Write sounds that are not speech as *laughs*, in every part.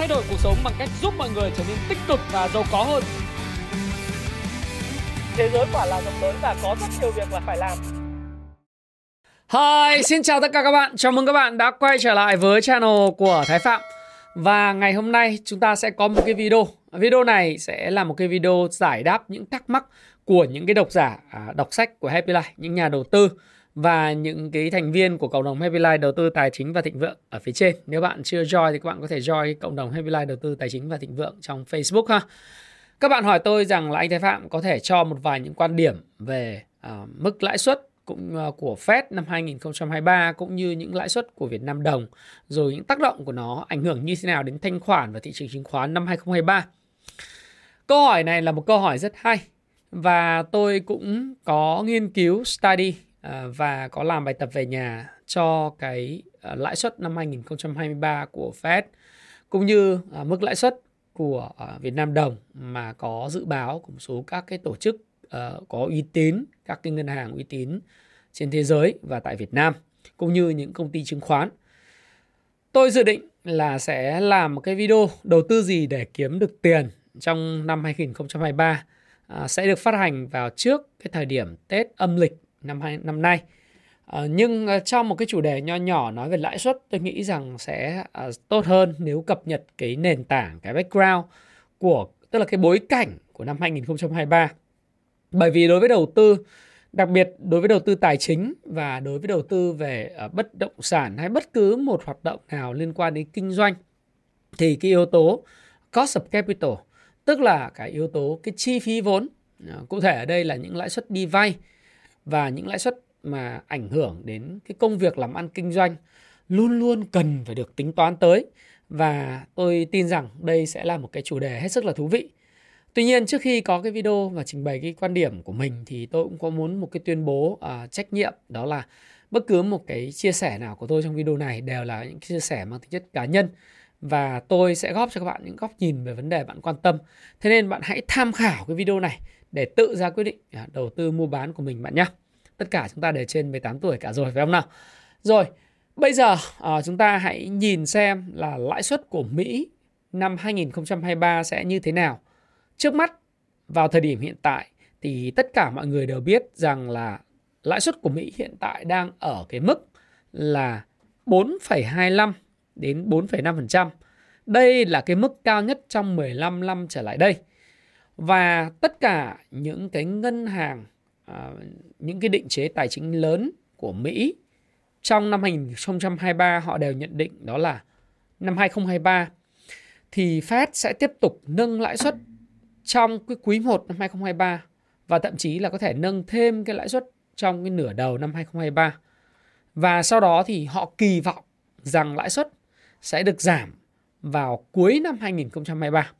thay đổi cuộc sống bằng cách giúp mọi người trở nên tích cực và giàu có hơn. Thế giới quả là rộng lớn và có rất nhiều việc là phải làm. Hi, xin chào tất cả các bạn. Chào mừng các bạn đã quay trở lại với channel của Thái Phạm. Và ngày hôm nay chúng ta sẽ có một cái video. Video này sẽ là một cái video giải đáp những thắc mắc của những cái độc giả à, đọc sách của Happy Life, những nhà đầu tư và những cái thành viên của cộng đồng Happy Life đầu tư tài chính và thịnh vượng ở phía trên. Nếu bạn chưa join thì các bạn có thể join cộng đồng Happy Life đầu tư tài chính và thịnh vượng trong Facebook ha. Các bạn hỏi tôi rằng là anh Thái Phạm có thể cho một vài những quan điểm về uh, mức lãi suất cũng uh, của Fed năm 2023 cũng như những lãi suất của Việt Nam đồng rồi những tác động của nó ảnh hưởng như thế nào đến thanh khoản và thị trường chứng khoán năm 2023. Câu hỏi này là một câu hỏi rất hay và tôi cũng có nghiên cứu study Ờ, và có làm bài tập về nhà cho cái ờ, lãi suất năm 2023 của Fed cũng như ờ, mức lãi suất của Việt Nam đồng mà có dự báo của một số các cái tổ chức có uy tín, các cái ngân hàng uy tín trên thế giới và tại Việt Nam cũng như những công ty chứng khoán. Tôi dự định là sẽ làm một cái video đầu tư gì để kiếm được tiền trong năm 2023 sẽ được phát hành vào trước cái thời điểm Tết âm lịch năm hai, năm nay. À, nhưng ờ, trong một cái chủ đề nho nhỏ nói về lãi suất tôi nghĩ rằng sẽ ờ, tốt hơn nếu cập nhật cái nền tảng cái background của tức là cái bối cảnh của năm 2023. Bởi vì đối với đầu tư đặc biệt đối với đầu tư tài chính và đối với đầu tư về uh, bất động sản hay bất cứ một hoạt động nào liên quan đến kinh doanh thì cái yếu tố cost of capital tức là cái yếu tố cái chi phí vốn uh, cụ thể ở đây là những lãi suất đi vay và những lãi suất mà ảnh hưởng đến cái công việc làm ăn kinh doanh luôn luôn cần phải được tính toán tới và tôi tin rằng đây sẽ là một cái chủ đề hết sức là thú vị. Tuy nhiên trước khi có cái video và trình bày cái quan điểm của mình thì tôi cũng có muốn một cái tuyên bố uh, trách nhiệm đó là bất cứ một cái chia sẻ nào của tôi trong video này đều là những chia sẻ mang tính chất cá nhân và tôi sẽ góp cho các bạn những góc nhìn về vấn đề bạn quan tâm. Thế nên bạn hãy tham khảo cái video này để tự ra quyết định à, đầu tư mua bán của mình bạn nhé. Tất cả chúng ta đều trên 18 tuổi cả rồi phải không nào? Rồi, bây giờ à, chúng ta hãy nhìn xem là lãi suất của Mỹ năm 2023 sẽ như thế nào. Trước mắt vào thời điểm hiện tại thì tất cả mọi người đều biết rằng là lãi suất của Mỹ hiện tại đang ở cái mức là 4,25 đến 4,5%. Đây là cái mức cao nhất trong 15 năm trở lại đây. Và tất cả những cái ngân hàng, à, những cái định chế tài chính lớn của Mỹ trong năm 2023 họ đều nhận định đó là năm 2023 thì Fed sẽ tiếp tục nâng lãi suất trong cái quý 1 năm 2023 và thậm chí là có thể nâng thêm cái lãi suất trong cái nửa đầu năm 2023. Và sau đó thì họ kỳ vọng rằng lãi suất sẽ được giảm vào cuối năm 2023.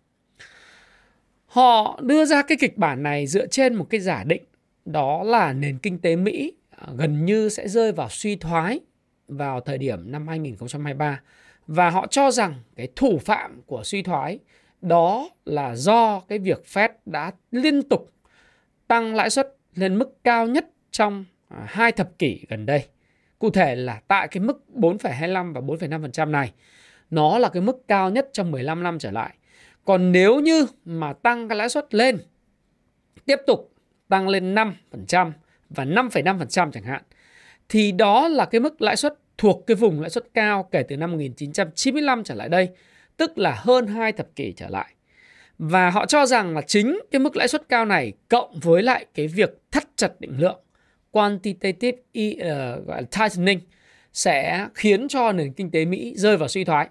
Họ đưa ra cái kịch bản này dựa trên một cái giả định đó là nền kinh tế Mỹ à, gần như sẽ rơi vào suy thoái vào thời điểm năm 2023 và họ cho rằng cái thủ phạm của suy thoái đó là do cái việc Fed đã liên tục tăng lãi suất lên mức cao nhất trong à, hai thập kỷ gần đây. Cụ thể là tại cái mức 4,25 và 4,5% này, nó là cái mức cao nhất trong 15 năm trở lại. Còn nếu như mà tăng cái lãi suất lên, tiếp tục tăng lên 5% và 5,5% chẳng hạn, thì đó là cái mức lãi suất thuộc cái vùng lãi suất cao kể từ năm 1995 trở lại đây, tức là hơn hai thập kỷ trở lại. Và họ cho rằng là chính cái mức lãi suất cao này cộng với lại cái việc thắt chặt định lượng quantitative uh, gọi là tightening sẽ khiến cho nền kinh tế Mỹ rơi vào suy thoái.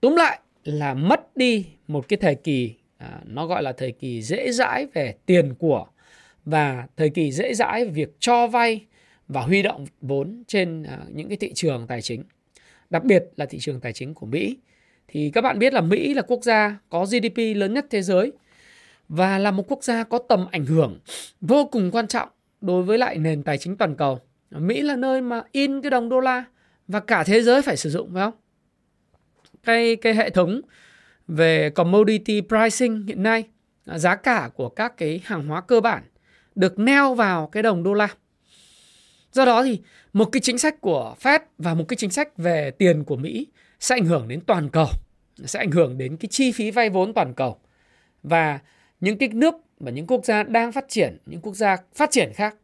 Túm lại là mất đi một cái thời kỳ à, nó gọi là thời kỳ dễ dãi về tiền của và thời kỳ dễ dãi về việc cho vay và huy động vốn trên à, những cái thị trường tài chính đặc biệt là thị trường tài chính của Mỹ thì các bạn biết là Mỹ là quốc gia có GDP lớn nhất thế giới và là một quốc gia có tầm ảnh hưởng vô cùng quan trọng đối với lại nền tài chính toàn cầu. Mỹ là nơi mà in cái đồng đô la và cả thế giới phải sử dụng phải không? Cái cái hệ thống về commodity pricing hiện nay à, giá cả của các cái hàng hóa cơ bản được neo vào cái đồng đô la. Do đó thì một cái chính sách của Fed và một cái chính sách về tiền của Mỹ sẽ ảnh hưởng đến toàn cầu sẽ ảnh hưởng đến cái chi phí vay vốn toàn cầu và những cái nước và những quốc gia đang phát triển, những quốc gia phát triển khác,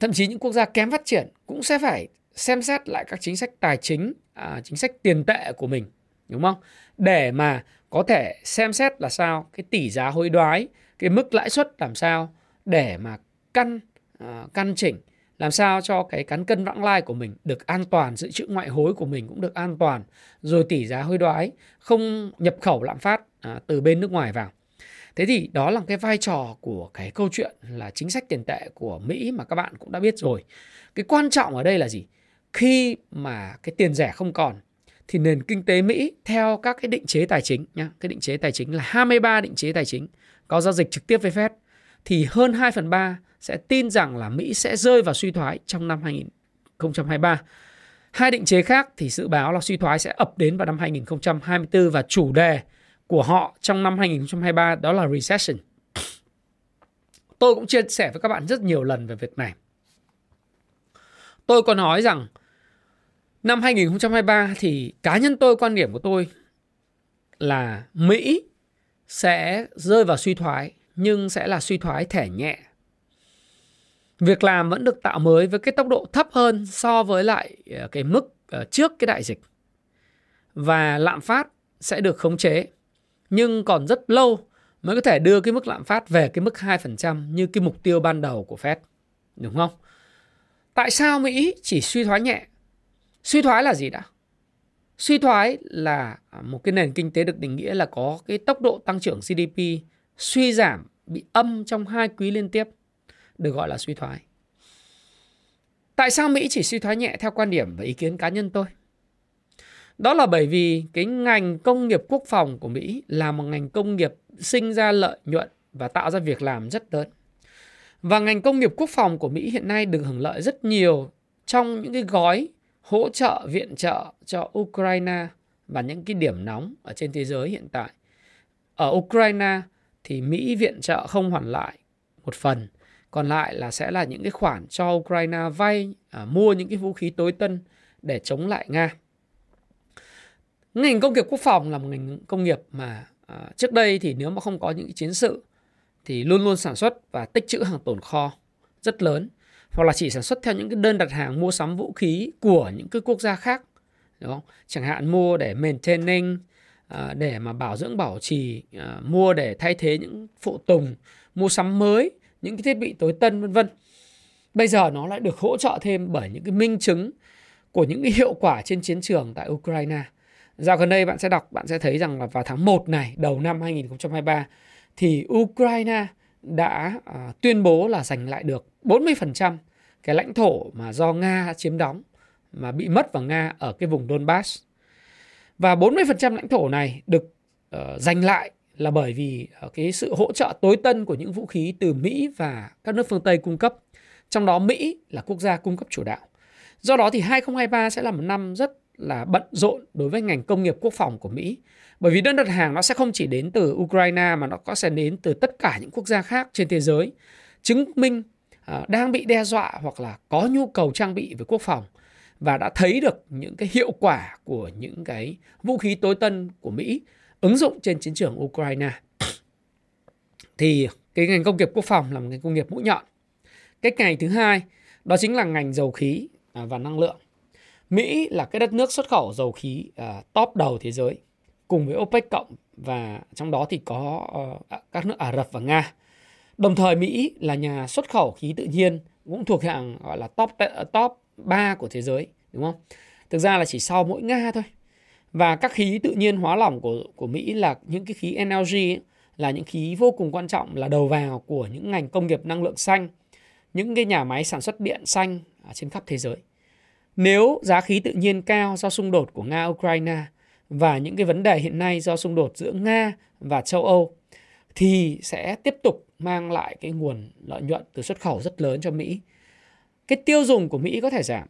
thậm chí những quốc gia kém phát triển cũng sẽ phải xem xét lại các chính sách tài chính, à, chính sách tiền tệ của mình, đúng không? Để mà có thể xem xét là sao cái tỷ giá hối đoái, cái mức lãi suất làm sao để mà căn uh, căn chỉnh làm sao cho cái cán cân vãng lai của mình được an toàn, dự trữ ngoại hối của mình cũng được an toàn, rồi tỷ giá hối đoái không nhập khẩu lạm phát à, từ bên nước ngoài vào. Thế thì đó là cái vai trò của cái câu chuyện là chính sách tiền tệ của Mỹ mà các bạn cũng đã biết rồi. Cái quan trọng ở đây là gì? Khi mà cái tiền rẻ không còn thì nền kinh tế Mỹ theo các cái định chế tài chính nhá, cái định chế tài chính là 23 định chế tài chính có giao dịch trực tiếp với Fed thì hơn 2 phần 3 sẽ tin rằng là Mỹ sẽ rơi vào suy thoái trong năm 2023. Hai định chế khác thì dự báo là suy thoái sẽ ập đến vào năm 2024 và chủ đề của họ trong năm 2023 đó là recession. Tôi cũng chia sẻ với các bạn rất nhiều lần về việc này. Tôi có nói rằng năm 2023 thì cá nhân tôi, quan điểm của tôi là Mỹ sẽ rơi vào suy thoái, nhưng sẽ là suy thoái thẻ nhẹ. Việc làm vẫn được tạo mới với cái tốc độ thấp hơn so với lại ờ, cái mức ờ, trước cái đại dịch. Và lạm phát sẽ được khống chế, nhưng còn rất lâu mới có thể đưa cái mức lạm phát về cái mức 2% như cái mục tiêu ban đầu của Fed. Đúng không? Tại sao Mỹ chỉ suy thoái nhẹ? Suy thoái là gì đã? Suy thoái là một cái nền kinh tế được định nghĩa là có cái tốc độ tăng trưởng GDP suy giảm, bị âm trong hai quý liên tiếp, được gọi là suy thoái. Tại sao Mỹ chỉ suy thoái nhẹ theo quan điểm và ý kiến cá nhân tôi? Đó là bởi vì cái ngành công nghiệp quốc phòng của Mỹ là một ngành công nghiệp sinh ra lợi nhuận và tạo ra việc làm rất lớn. Và ngành công nghiệp quốc phòng của Mỹ hiện nay được hưởng lợi rất nhiều trong những cái gói hỗ trợ viện trợ cho Ukraine và những cái điểm nóng ở trên thế giới hiện tại. Ở Ukraine thì Mỹ viện trợ không hoàn lại một phần, còn lại là sẽ là những cái khoản cho Ukraine vay à, mua những cái vũ khí tối tân để chống lại Nga. Ngành công nghiệp quốc phòng là một ngành công nghiệp mà à, trước đây thì nếu mà không có những cái chiến sự thì luôn luôn sản xuất và tích trữ hàng tồn kho rất lớn hoặc là chỉ sản xuất theo những cái đơn đặt hàng mua sắm vũ khí của những cái quốc gia khác đúng không? Chẳng hạn mua để maintaining à, để mà bảo dưỡng bảo trì, à, mua để thay thế những phụ tùng, mua sắm mới, những cái thiết bị tối tân vân vân. Bây giờ nó lại được hỗ trợ thêm bởi những cái minh chứng của những cái hiệu quả trên chiến trường tại Ukraine. Dạo gần đây bạn sẽ đọc, bạn sẽ thấy rằng là vào tháng 1 này, đầu năm 2023 thì Ukraine đã à, tuyên bố là giành lại được 40% cái lãnh thổ mà do Nga chiếm đóng mà bị mất vào Nga ở cái vùng Donbass. Và 40% lãnh thổ này được uh, giành lại là bởi vì uh, cái sự hỗ trợ tối tân của những vũ khí từ Mỹ và các nước phương Tây cung cấp. Trong đó Mỹ là quốc gia cung cấp chủ đạo. Do đó thì 2023 sẽ là một năm rất là bận rộn đối với ngành công nghiệp quốc phòng của Mỹ. Bởi vì đơn đặt hàng nó sẽ không chỉ đến từ Ukraine mà nó có sẽ đến từ tất cả những quốc gia khác trên thế giới. Chứng minh uh, đang bị đe dọa hoặc là có nhu cầu trang bị về quốc phòng và đã thấy được những cái hiệu quả của những cái vũ khí tối tân của Mỹ ứng dụng trên chiến trường Ukraine. Thì cái ngành công nghiệp quốc phòng là một ngành công nghiệp mũi nhọn. Cái ngành thứ hai đó chính là ngành dầu khí à, và năng lượng. Mỹ là cái đất nước xuất khẩu dầu khí uh, top đầu thế giới cùng với OPEC cộng và trong đó thì có uh, các nước Ả Rập và Nga. Đồng thời Mỹ là nhà xuất khẩu khí tự nhiên cũng thuộc hạng gọi là top ờ, top 3 của thế giới, đúng không? Thực ra là chỉ sau mỗi Nga thôi. Và các khí tự nhiên hóa lỏng của của Mỹ là những cái khí LNG ấy, là những khí vô cùng quan trọng là đầu vào của những ngành công nghiệp năng lượng xanh, những cái nhà máy sản xuất điện xanh à, trên khắp thế giới. Nếu giá khí tự nhiên cao do xung đột của Nga Ukraine và những cái vấn đề hiện nay do xung đột giữa Nga và châu Âu thì sẽ tiếp tục mang lại cái nguồn lợi nhuận từ xuất khẩu rất lớn cho Mỹ. Cái tiêu dùng của Mỹ có thể giảm.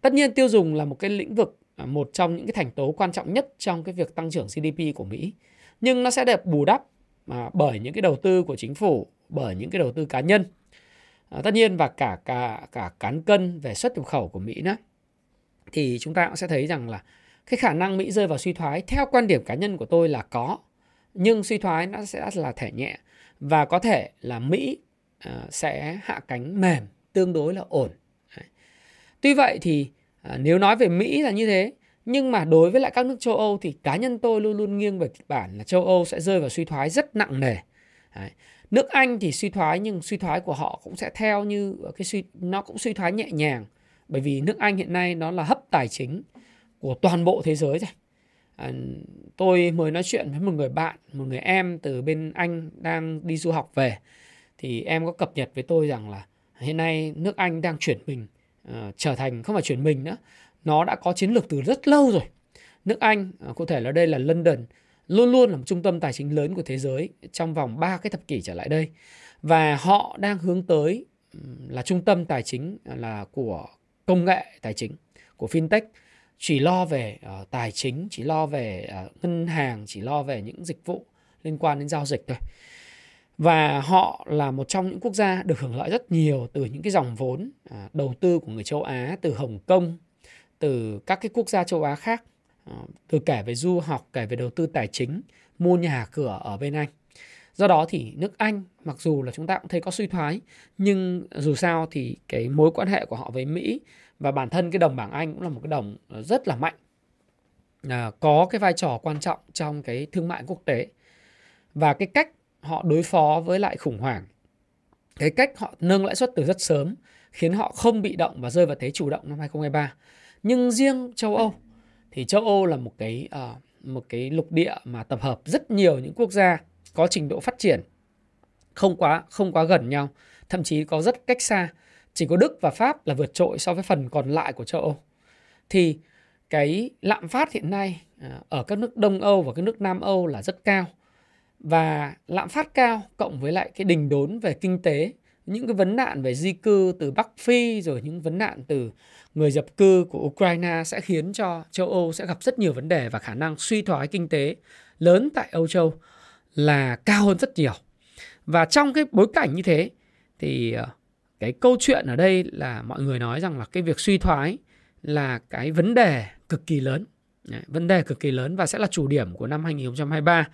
Tất nhiên tiêu dùng là một cái lĩnh vực à, một trong những cái thành tố quan trọng nhất trong cái việc tăng trưởng GDP của Mỹ. Nhưng nó sẽ được bù đắp à, bởi những cái đầu tư của chính phủ, bởi những cái đầu tư cá nhân. À, tất nhiên và cả cả cả cán cân về xuất nhập khẩu của Mỹ nữa thì chúng ta cũng sẽ thấy rằng là cái khả năng Mỹ rơi vào suy thoái, theo quan điểm cá nhân của tôi là có, nhưng suy thoái nó sẽ là thể nhẹ và có thể là Mỹ ờ, sẽ hạ cánh mềm, tương đối là ổn. Tuy vậy thì ờ, nếu nói về Mỹ là như thế, nhưng mà đối với lại các nước châu Âu thì cá nhân tôi luôn luôn nghiêng về kịch bản là châu Âu sẽ rơi vào suy thoái rất nặng nề. Đấy. Nước Anh thì suy thoái nhưng suy thoái của họ cũng sẽ theo như cái suy, nó cũng suy thoái nhẹ nhàng bởi vì nước Anh hiện nay nó là hấp tài chính của toàn bộ thế giới rồi. À, tôi mới nói chuyện với một người bạn, một người em từ bên Anh đang đi du học về thì em có cập nhật với tôi rằng là hiện nay nước Anh đang chuyển mình uh, trở thành không phải chuyển mình nữa, nó đã có chiến lược từ rất lâu rồi. Nước Anh, uh, cụ thể là đây là London, luôn luôn là một trung tâm tài chính lớn của thế giới trong vòng 3 cái thập kỷ trở lại đây. Và họ đang hướng tới là trung tâm tài chính à, là của công nghệ tài chính, của fintech chỉ lo về uh, tài chính, chỉ lo về uh, ngân hàng, chỉ lo về những dịch vụ liên quan đến giao dịch thôi. Và họ là một trong những quốc gia được hưởng lợi rất nhiều từ những cái dòng vốn uh, đầu tư của người châu Á, từ Hồng Kông, từ các cái quốc gia châu Á khác, uh, từ kể về du học, kể về đầu tư tài chính, mua nhà cửa ở bên Anh. Do đó thì nước Anh mặc dù là chúng ta cũng thấy có suy thoái nhưng dù sao thì cái mối quan hệ của họ với Mỹ và bản thân cái đồng bảng Anh cũng là một cái đồng ờ, rất là mạnh. À, có cái vai trò quan trọng trong cái thương mại quốc tế và cái cách họ đối phó với lại khủng hoảng. Cái cách họ nâng lãi suất từ rất sớm khiến họ không bị động và rơi vào thế chủ động năm 2023 nhưng riêng châu Âu thì châu Âu là một cái uh, một cái lục địa mà tập hợp rất nhiều những quốc gia có trình độ phát triển không quá không quá gần nhau thậm chí có rất cách xa chỉ có Đức và Pháp là vượt trội so với phần còn lại của châu Âu. Thì cái lạm phát hiện nay à, ở các nước Đông Âu và các nước Nam Âu là rất cao. Và lạm phát cao cộng với lại cái đình đốn về kinh tế, những cái vấn nạn về di cư từ Bắc Phi rồi những vấn nạn từ người nhập cư của Ukraine sẽ khiến cho châu Âu sẽ gặp rất nhiều vấn đề và khả năng suy thoái kinh tế lớn tại Âu Châu là cao hơn rất nhiều. Và trong cái bối cảnh như thế thì ờ, cái câu chuyện ở đây là mọi người nói rằng là cái việc suy thoái là cái vấn đề cực kỳ lớn Đấy, vấn đề cực kỳ lớn và sẽ là chủ điểm của năm 2023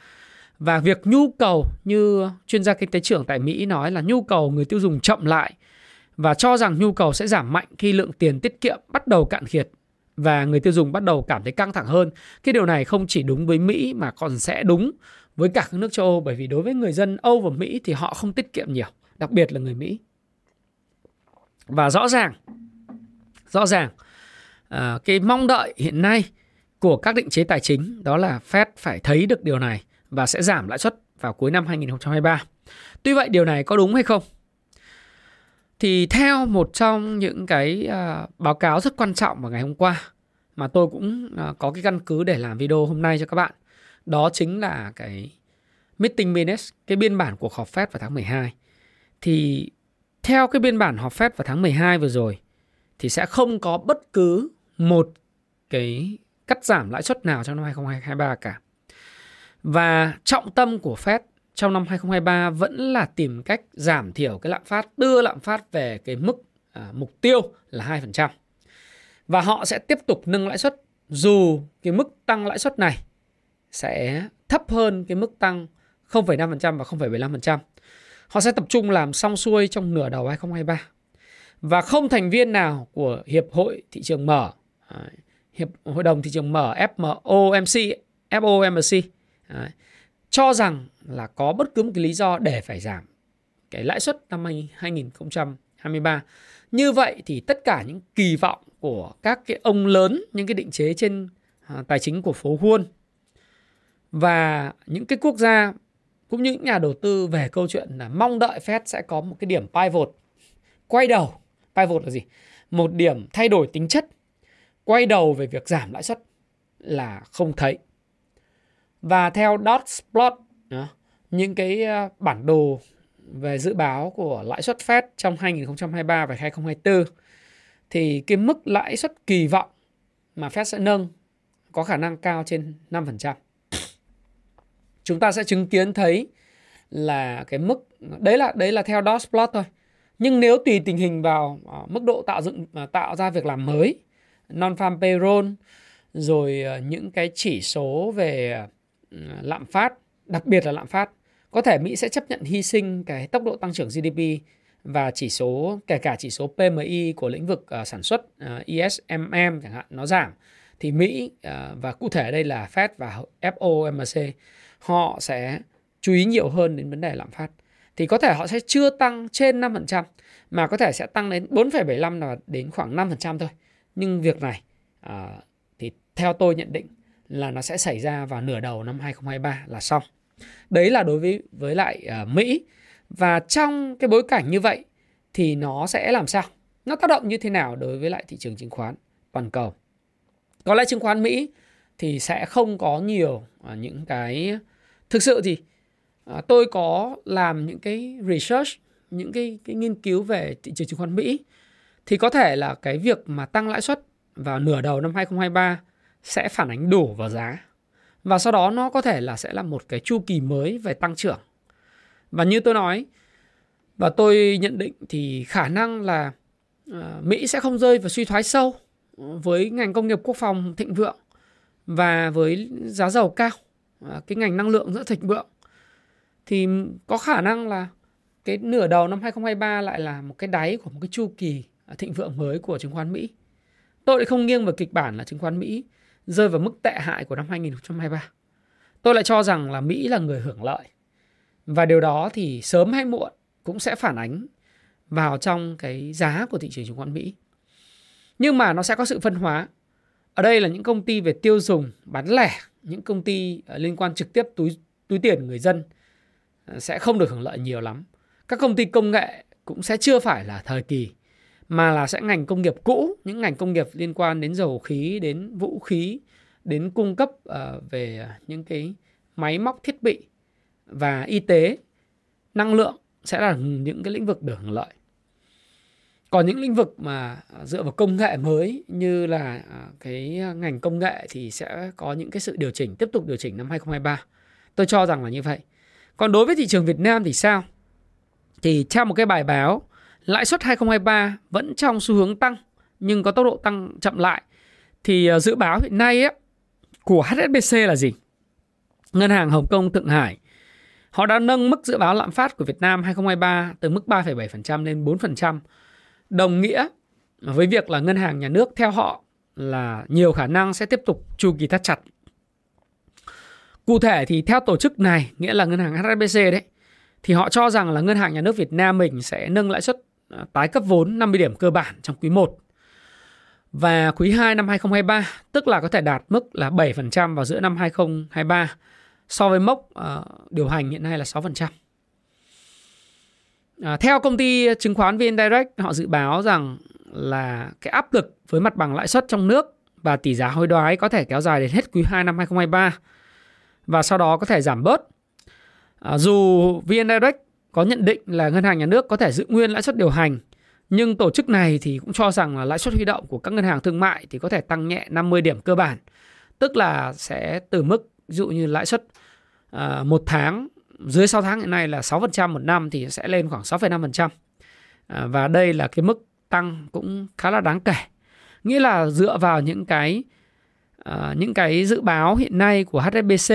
và việc nhu cầu như chuyên gia kinh tế trưởng tại Mỹ nói là nhu cầu người tiêu dùng chậm lại và cho rằng nhu cầu sẽ giảm mạnh khi lượng tiền tiết kiệm bắt đầu cạn kiệt và người tiêu dùng bắt đầu cảm thấy căng thẳng hơn. Cái điều này không chỉ đúng với Mỹ mà còn sẽ đúng với cả các nước châu Âu bởi vì đối với người dân Âu và Mỹ thì họ không tiết kiệm nhiều, đặc biệt là người Mỹ và rõ ràng rõ ràng à, cái mong đợi hiện nay của các định chế tài chính đó là Fed phải thấy được điều này và sẽ giảm lãi suất vào cuối năm 2023. Tuy vậy điều này có đúng hay không? Thì theo một trong những cái à, báo cáo rất quan trọng vào ngày hôm qua mà tôi cũng à, có cái căn cứ để làm video hôm nay cho các bạn, đó chính là cái meeting minutes, cái biên bản cuộc họp Fed vào tháng 12. Thì theo cái biên bản họp Fed vào tháng 12 vừa rồi thì sẽ không có bất cứ một cái cắt giảm lãi suất nào trong năm 2023 cả. Và trọng tâm của Fed trong năm 2023 vẫn là tìm cách giảm thiểu cái lạm phát, đưa lạm phát về cái mức à, mục tiêu là 2%. Và họ sẽ tiếp tục nâng lãi suất dù cái mức tăng lãi suất này sẽ thấp hơn cái mức tăng 0,5% và 0,75%. Họ sẽ tập trung làm xong xuôi trong nửa đầu 2023. Và không thành viên nào của Hiệp hội Thị trường Mở, à, Hiệp Hội đồng Thị trường Mở FOMC, FOMC à, cho rằng là có bất cứ một cái lý do để phải giảm cái lãi suất năm 2023. Như vậy thì tất cả những kỳ vọng của các cái ông lớn, những cái định chế trên à, tài chính của phố Wall và những cái quốc gia cũng như những nhà đầu tư về câu chuyện là mong đợi Fed sẽ có một cái điểm pivot quay đầu. Pivot là gì? Một điểm thay đổi tính chất quay đầu về việc giảm lãi suất là không thấy. Và theo Dots plot những cái ờ, bản đồ về dự báo của lãi suất Fed trong 2023 và 2024 thì cái mức lãi suất kỳ vọng mà Fed sẽ nâng có khả năng cao trên 5% chúng ta sẽ chứng kiến thấy là cái mức đấy là đấy là theo dot plot thôi. Nhưng nếu tùy tình hình vào uh, mức độ tạo dựng uh, tạo ra việc làm mới, non farm payroll rồi à, những cái chỉ số về lạm phát, đặc biệt là lạm phát. Có thể Mỹ sẽ chấp nhận hy sinh cái tốc độ tăng trưởng GDP và chỉ số kể cả chỉ số PMI của lĩnh vực uh, sản xuất uh, ISMM chẳng hạn nó giảm thì Mỹ uh, và cụ thể đây là Fed và FOMC họ sẽ chú ý nhiều hơn đến vấn đề lạm phát thì có thể họ sẽ chưa tăng trên 5% mà có thể sẽ tăng đến 4,75 là đến khoảng 5% thôi. Nhưng việc này à, thì theo tôi nhận định là nó sẽ xảy ra vào nửa đầu năm 2023 là xong. Đấy là đối với với lại à, Mỹ và trong cái bối cảnh như vậy thì nó sẽ làm sao? Nó tác động như thế nào đối với lại thị trường chứng khoán toàn cầu? Có lẽ chứng khoán Mỹ thì sẽ không có nhiều à, những cái thực sự thì À, tôi có làm những cái research những cái, cái nghiên cứu về thị trường chứng khoán Mỹ. Thì có thể là cái việc mà tăng lãi suất vào nửa đầu năm 2023 sẽ phản ánh đủ vào giá. Và sau đó nó có thể là sẽ là một cái chu kỳ mới về tăng trưởng. Và như tôi nói và tôi nhận định thì khả năng là à, Mỹ sẽ không rơi vào suy thoái sâu với ngành công nghiệp quốc phòng thịnh vượng và với giá dầu cao cái ngành năng lượng rất thịnh vượng thì có khả năng là cái nửa đầu năm 2023 lại là một cái đáy của một cái chu kỳ à, thịnh vượng mới của chứng khoán Mỹ. Tôi lại không nghiêng về kịch bản là chứng khoán Mỹ rơi vào mức tệ hại của năm 2023. Tôi lại cho rằng là Mỹ là người hưởng lợi. Và điều đó thì sớm hay muộn cũng sẽ phản ánh vào trong cái giá của thị trường chứng khoán Mỹ. Nhưng mà nó sẽ có sự phân hóa. Ở đây là những công ty về tiêu dùng, bán lẻ, những công ty ờ, liên quan trực tiếp túi túi tiền người dân ờ, sẽ không được hưởng lợi nhiều lắm. Các công ty công nghệ cũng sẽ chưa phải là thời kỳ mà là sẽ ngành công nghiệp cũ, những ngành công nghiệp liên quan đến dầu khí, đến vũ khí, đến cung cấp uh, về những cái máy móc thiết bị và y tế, năng lượng sẽ là những cái lĩnh vực được hưởng lợi. Còn những lĩnh vực mà à, dựa vào công nghệ mới như là à, cái à, ngành công nghệ thì sẽ có những cái sự điều chỉnh, tiếp tục điều chỉnh năm 2023. Tôi cho rằng là như vậy. Còn đối với thị trường Việt Nam thì sao? Thì theo một cái bài báo, lãi suất 2023 vẫn trong xu hướng tăng nhưng có tốc độ tăng chậm lại. Thì dự báo hiện nay ấy, của HSBC là gì? Ngân hàng Hồng Kông Thượng Hải họ đã nâng mức dự báo lạm phát của Việt Nam 2023 từ mức 3,7% lên 4%, đồng nghĩa với việc là ngân hàng nhà nước theo họ là nhiều khả năng sẽ tiếp tục chu kỳ thắt chặt Cụ thể thì theo tổ chức này, nghĩa là ngân hàng HSBC đấy, thì họ cho rằng là ngân hàng nhà nước Việt Nam mình sẽ nâng lãi suất à, tái cấp vốn 50 điểm cơ bản trong quý 1 và quý 2 năm 2023, tức là có thể đạt mức là 7% vào giữa năm 2023 so với mốc uh, điều hành hiện nay là 6%. À, theo công ty chứng khoán VN Direct, họ dự báo rằng là cái áp lực với mặt bằng lãi suất trong nước và tỷ giá hối đoái có thể kéo dài đến hết quý 2 năm 2023 và sau đó có thể giảm bớt. À, dù VN Direct có nhận định là ngân hàng nhà nước có thể giữ nguyên lãi suất điều hành, nhưng tổ chức này thì cũng cho rằng là lãi suất huy động của các ngân hàng thương mại thì có thể tăng nhẹ 50 điểm cơ bản, tức là sẽ từ mức ví dụ như lãi suất à, một tháng dưới 6 tháng hiện nay là 6% một năm thì sẽ lên khoảng 6,5%. À, và đây là cái mức tăng cũng khá là đáng kể. Nghĩa là dựa vào những cái uh, những cái dự báo hiện nay của HSBC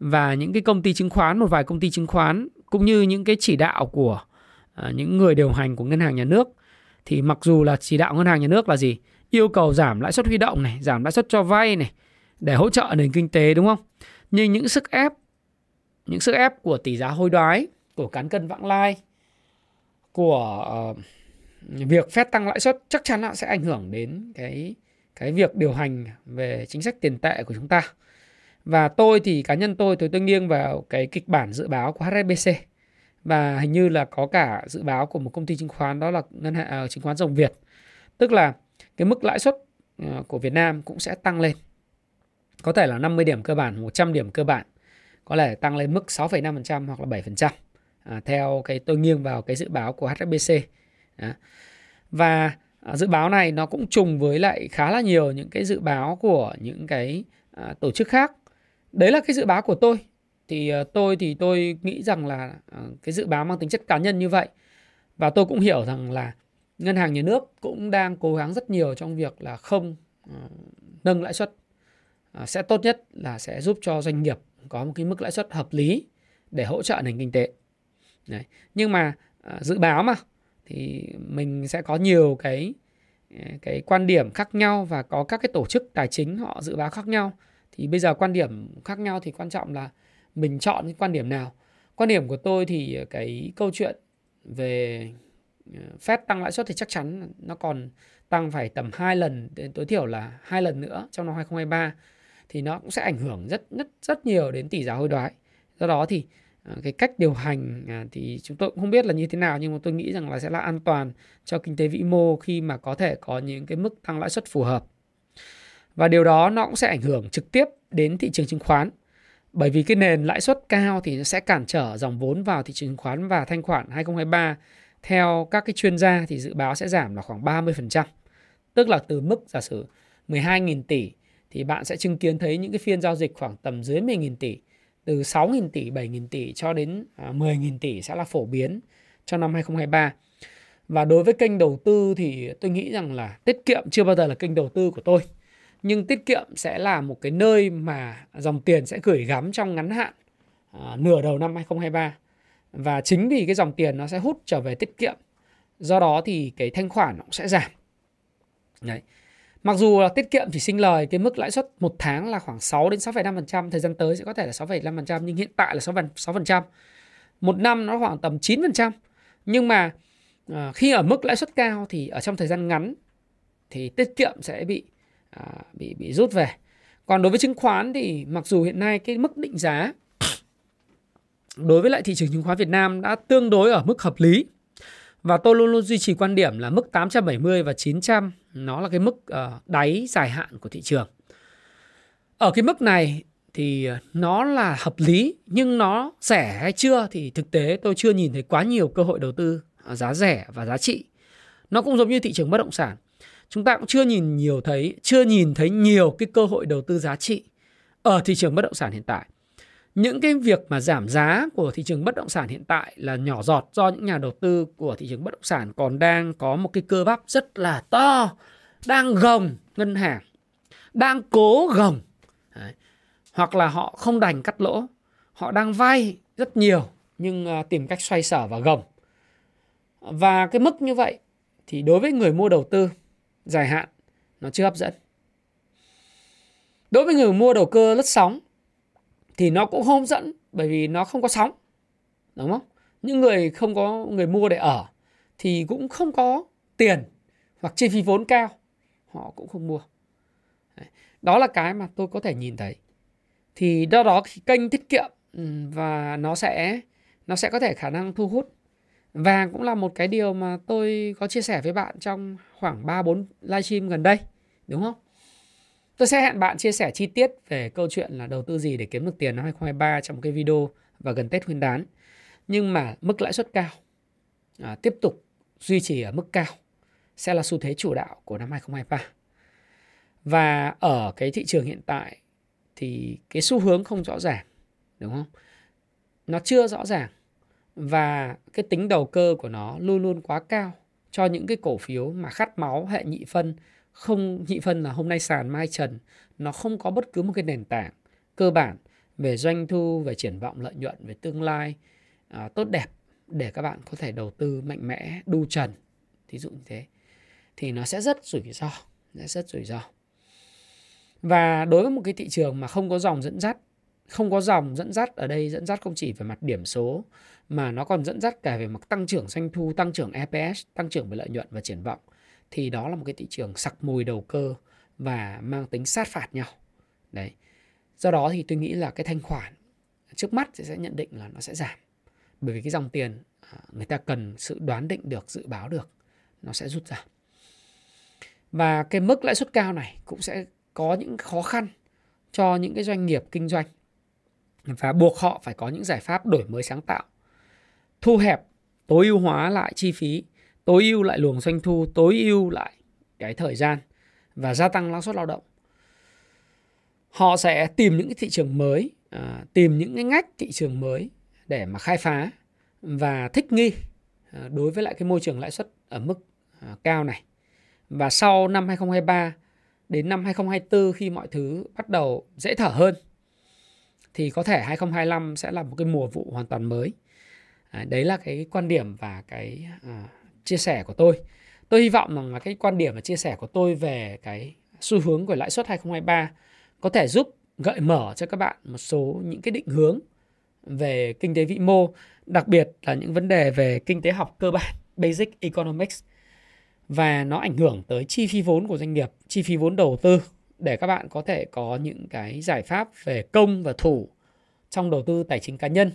và những cái công ty chứng khoán một vài công ty chứng khoán cũng như những cái chỉ đạo của uh, những người điều hành của ngân hàng nhà nước thì mặc dù là chỉ đạo ngân hàng nhà nước là gì yêu cầu giảm lãi suất huy động này giảm lãi suất cho vay này để hỗ trợ nền kinh tế đúng không nhưng những sức ép những sức ép của tỷ giá hối đoái của cán cân vãng lai của uh, việc phép tăng lãi suất chắc chắn là sẽ ảnh hưởng đến cái cái việc điều hành về chính sách tiền tệ của chúng ta. Và tôi thì cá nhân tôi tôi tôi nghiêng vào cái kịch bản dự báo của HSBC và hình như là có cả dự báo của một công ty chứng khoán đó là ngân hàng uh, ờ, chứng khoán Rồng Việt. Tức là cái mức lãi suất uh, của Việt Nam cũng sẽ tăng lên. Có thể là 50 điểm cơ bản, 100 điểm cơ bản. Có thể tăng lên mức 6,5% hoặc là 7%. À, theo cái tôi nghiêng vào cái dự báo của HSBC. à. Và à, dự báo này nó cũng trùng với lại khá là nhiều những cái dự báo của những cái à, tổ chức khác đấy là cái dự báo của tôi thì à, tôi thì tôi nghĩ rằng là à, cái dự báo mang tính chất cá nhân như vậy và tôi cũng hiểu rằng là ngân hàng nhà nước cũng đang cố gắng rất nhiều trong việc là không à, nâng lãi suất à, sẽ tốt nhất là sẽ giúp cho doanh nghiệp có một cái mức lãi suất hợp lý để hỗ trợ nền kinh tế. Đấy. Nhưng mà à, dự báo mà thì mình sẽ có nhiều cái à, cái quan điểm khác nhau và có các cái tổ chức tài chính họ dự báo khác nhau thì bây giờ quan điểm khác nhau thì quan trọng là mình chọn cái quan điểm nào quan điểm của tôi thì cái câu chuyện về phép Fed tăng lãi suất thì chắc chắn nó còn tăng phải tầm 2 lần đến tối thiểu là hai lần nữa trong năm 2023 thì nó cũng sẽ ảnh hưởng rất rất rất nhiều đến tỷ giá hối đoái. Do đó thì à, cái cách điều hành à, thì chúng tôi cũng không biết là như thế nào, nhưng mà tôi nghĩ rằng là sẽ là an toàn cho kinh tế vĩ mô khi mà có thể có những cái mức tăng lãi suất phù hợp. Và điều đó nó cũng sẽ ảnh hưởng trực tiếp đến thị trường chứng khoán. Bởi vì cái nền lãi suất cao thì nó sẽ cản trở dòng vốn vào thị trường chứng khoán và thanh khoản 2023 theo các cái chuyên gia thì dự báo sẽ giảm là khoảng 30%. Tức là từ mức giả sử 12.000 tỷ thì bạn sẽ chứng kiến thấy những cái phiên giao dịch khoảng tầm dưới 10.000 tỷ. Từ 6.000 tỷ, 7.000 tỷ cho đến à, 10.000 tỷ sẽ là phổ biến cho năm 2023. Và đối với kênh đầu tư thì tôi nghĩ rằng là tiết kiệm chưa bao giờ là kênh đầu tư của tôi nhưng tiết kiệm sẽ là một cái nơi mà dòng tiền sẽ gửi gắm trong ngắn hạn à, nửa đầu năm 2023 và chính vì cái dòng tiền nó sẽ hút trở về tiết kiệm do đó thì cái thanh khoản nó cũng sẽ giảm đấy mặc dù là tiết kiệm chỉ sinh lời cái mức lãi suất một tháng là khoảng 6 đến 6,5% thời gian tới sẽ có thể là 6,5% nhưng hiện tại là 6%, một năm nó khoảng tầm 9% nhưng mà ờ, khi ở mức lãi suất cao thì ở trong thời gian ngắn thì tiết kiệm sẽ bị à, bị bị rút về. Còn đối với chứng khoán thì mặc dù hiện nay cái mức định giá đối với lại thị trường chứng khoán Việt Nam đã tương đối ở mức hợp lý và tôi luôn luôn duy trì quan điểm là mức 870 và 900 nó là cái mức ờ, đáy dài hạn của thị trường. Ở cái mức này thì ờ, nó là hợp lý, nhưng nó rẻ hay chưa thì thực tế tôi chưa nhìn thấy quá nhiều cơ hội đầu tư ờ, giá rẻ và giá trị. Nó cũng giống như thị trường bất động sản chúng ta cũng chưa nhìn nhiều thấy, chưa nhìn thấy nhiều cái cơ hội đầu tư giá trị ở thị trường bất động sản hiện tại những cái việc mà giảm giá của thị trường bất động sản hiện tại là nhỏ giọt do những nhà đầu tư của thị trường bất động sản còn đang có một cái cơ bắp rất là to, đang gồng ngân hàng, đang cố gồng Đấy. hoặc là họ không đành cắt lỗ, họ đang vay rất nhiều nhưng à, tìm cách xoay sở và gồng và cái mức như vậy thì đối với người mua đầu tư, dài hạn, nó chưa hấp dẫn. Đối với người mua đầu cơ lướt sóng thì nó cũng không hấp dẫn, bởi vì nó không có sóng. Đúng không? Những người không có người mua để ở thì cũng không có tiền hoặc chi phí vốn cao, họ cũng không mua. Đó là cái mà tôi có thể nhìn thấy. Thì do đó kênh tiết kiệm và nó sẽ nó sẽ có thể khả năng thu hút Vàng cũng là một cái điều mà tôi có chia sẻ với bạn trong khoảng 3-4 livestream gần đây. Đúng không? Tôi sẽ hẹn bạn chia sẻ chi tiết về câu chuyện là đầu tư gì để kiếm được tiền năm 2023 trong một cái video và gần Tết Nguyên đán. Nhưng mà mức lãi suất cao à, tiếp tục duy trì ở mức cao sẽ là xu thế chủ đạo của năm 2023. Và ở cái thị trường hiện tại thì cái xu hướng không rõ ràng, đúng không? Nó chưa rõ ràng và cái tính đầu cơ của nó luôn luôn quá cao cho những cái cổ phiếu mà khát máu hệ nhị phân không nhị phân là hôm nay sàn mai trần nó không có bất cứ một cái nền tảng cơ bản về doanh thu về triển vọng lợi nhuận về tương lai à, tốt đẹp để các bạn có thể đầu tư mạnh mẽ đu trần. Thí dụ như thế. Thì nó sẽ rất rủi ro sẽ rất rủi ro. Và đối với một cái thị trường mà không có dòng dẫn dắt không có dòng dẫn dắt ở đây dẫn dắt không chỉ về mặt điểm số mà nó còn dẫn dắt cả về mặt tăng trưởng doanh thu, tăng trưởng EPS, tăng trưởng về lợi nhuận và triển vọng thì đó là một cái thị trường sặc mùi đầu cơ và mang tính sát phạt nhau. Đấy. Do đó thì tôi nghĩ là cái thanh khoản trước mắt sẽ nhận định là nó sẽ giảm. Bởi vì cái dòng tiền à, người ta cần sự đoán định được, dự báo được nó sẽ rút ra. Và cái mức lãi suất cao này cũng sẽ có những khó khăn cho những cái doanh nghiệp kinh doanh và buộc họ phải có những giải pháp đổi mới sáng tạo thu hẹp tối ưu hóa lại chi phí tối ưu lại luồng doanh thu tối ưu lại cái thời gian và gia tăng năng suất lao động họ sẽ tìm những cái thị trường mới à, tìm những cái ngách thị trường mới để mà khai phá và thích nghi à, đối với lại cái môi trường lãi suất ở mức à, cao này và sau năm 2023 đến năm 2024 khi mọi thứ bắt đầu dễ thở hơn thì có thể 2025 sẽ là một cái mùa vụ hoàn toàn mới. À, đấy là cái quan điểm và cái à, chia sẻ của tôi. Tôi hy vọng rằng là cái quan điểm và chia sẻ của tôi về cái xu hướng của lãi suất 2023 có thể giúp gợi mở cho các bạn một số những cái định hướng về kinh tế vĩ mô, đặc biệt là những vấn đề về kinh tế học cơ bản, *laughs* basic economics và nó ảnh hưởng tới chi phí vốn của doanh nghiệp, chi phí vốn đầu tư để các bạn có thể có những cái giải pháp về công và thủ trong đầu tư tài chính cá nhân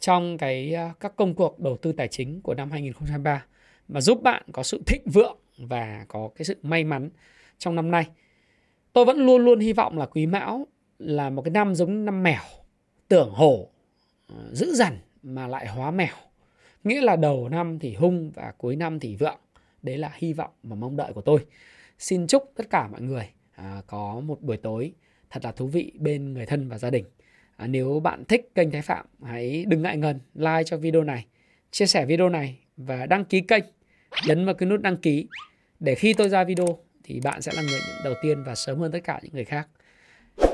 trong cái à, các công cuộc đầu tư tài chính của năm 2023 và giúp bạn có sự thịnh vượng và có cái sự may mắn trong năm nay. Tôi vẫn luôn luôn hy vọng là Quý Mão là một cái năm giống năm mèo, tưởng hổ, ờ, dữ dằn mà lại hóa mèo. Nghĩa là đầu năm thì hung và cuối năm thì vượng. Đấy là hy vọng và mong đợi của tôi. Xin chúc tất cả mọi người à, có một buổi tối thật là thú vị bên người thân và gia đình. À, nếu bạn thích kênh Thái Phạm, hãy đừng ngại ngần like cho video này, chia sẻ video này và đăng ký kênh. Nhấn vào cái nút đăng ký để khi tôi ra video thì bạn sẽ là người đầu tiên và sớm hơn tất cả những người khác.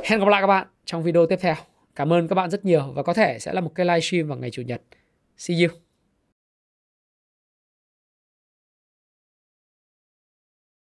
Hẹn gặp lại các bạn trong video tiếp theo. Cảm ơn các bạn rất nhiều và có thể sẽ là một cái livestream vào ngày Chủ nhật. See you.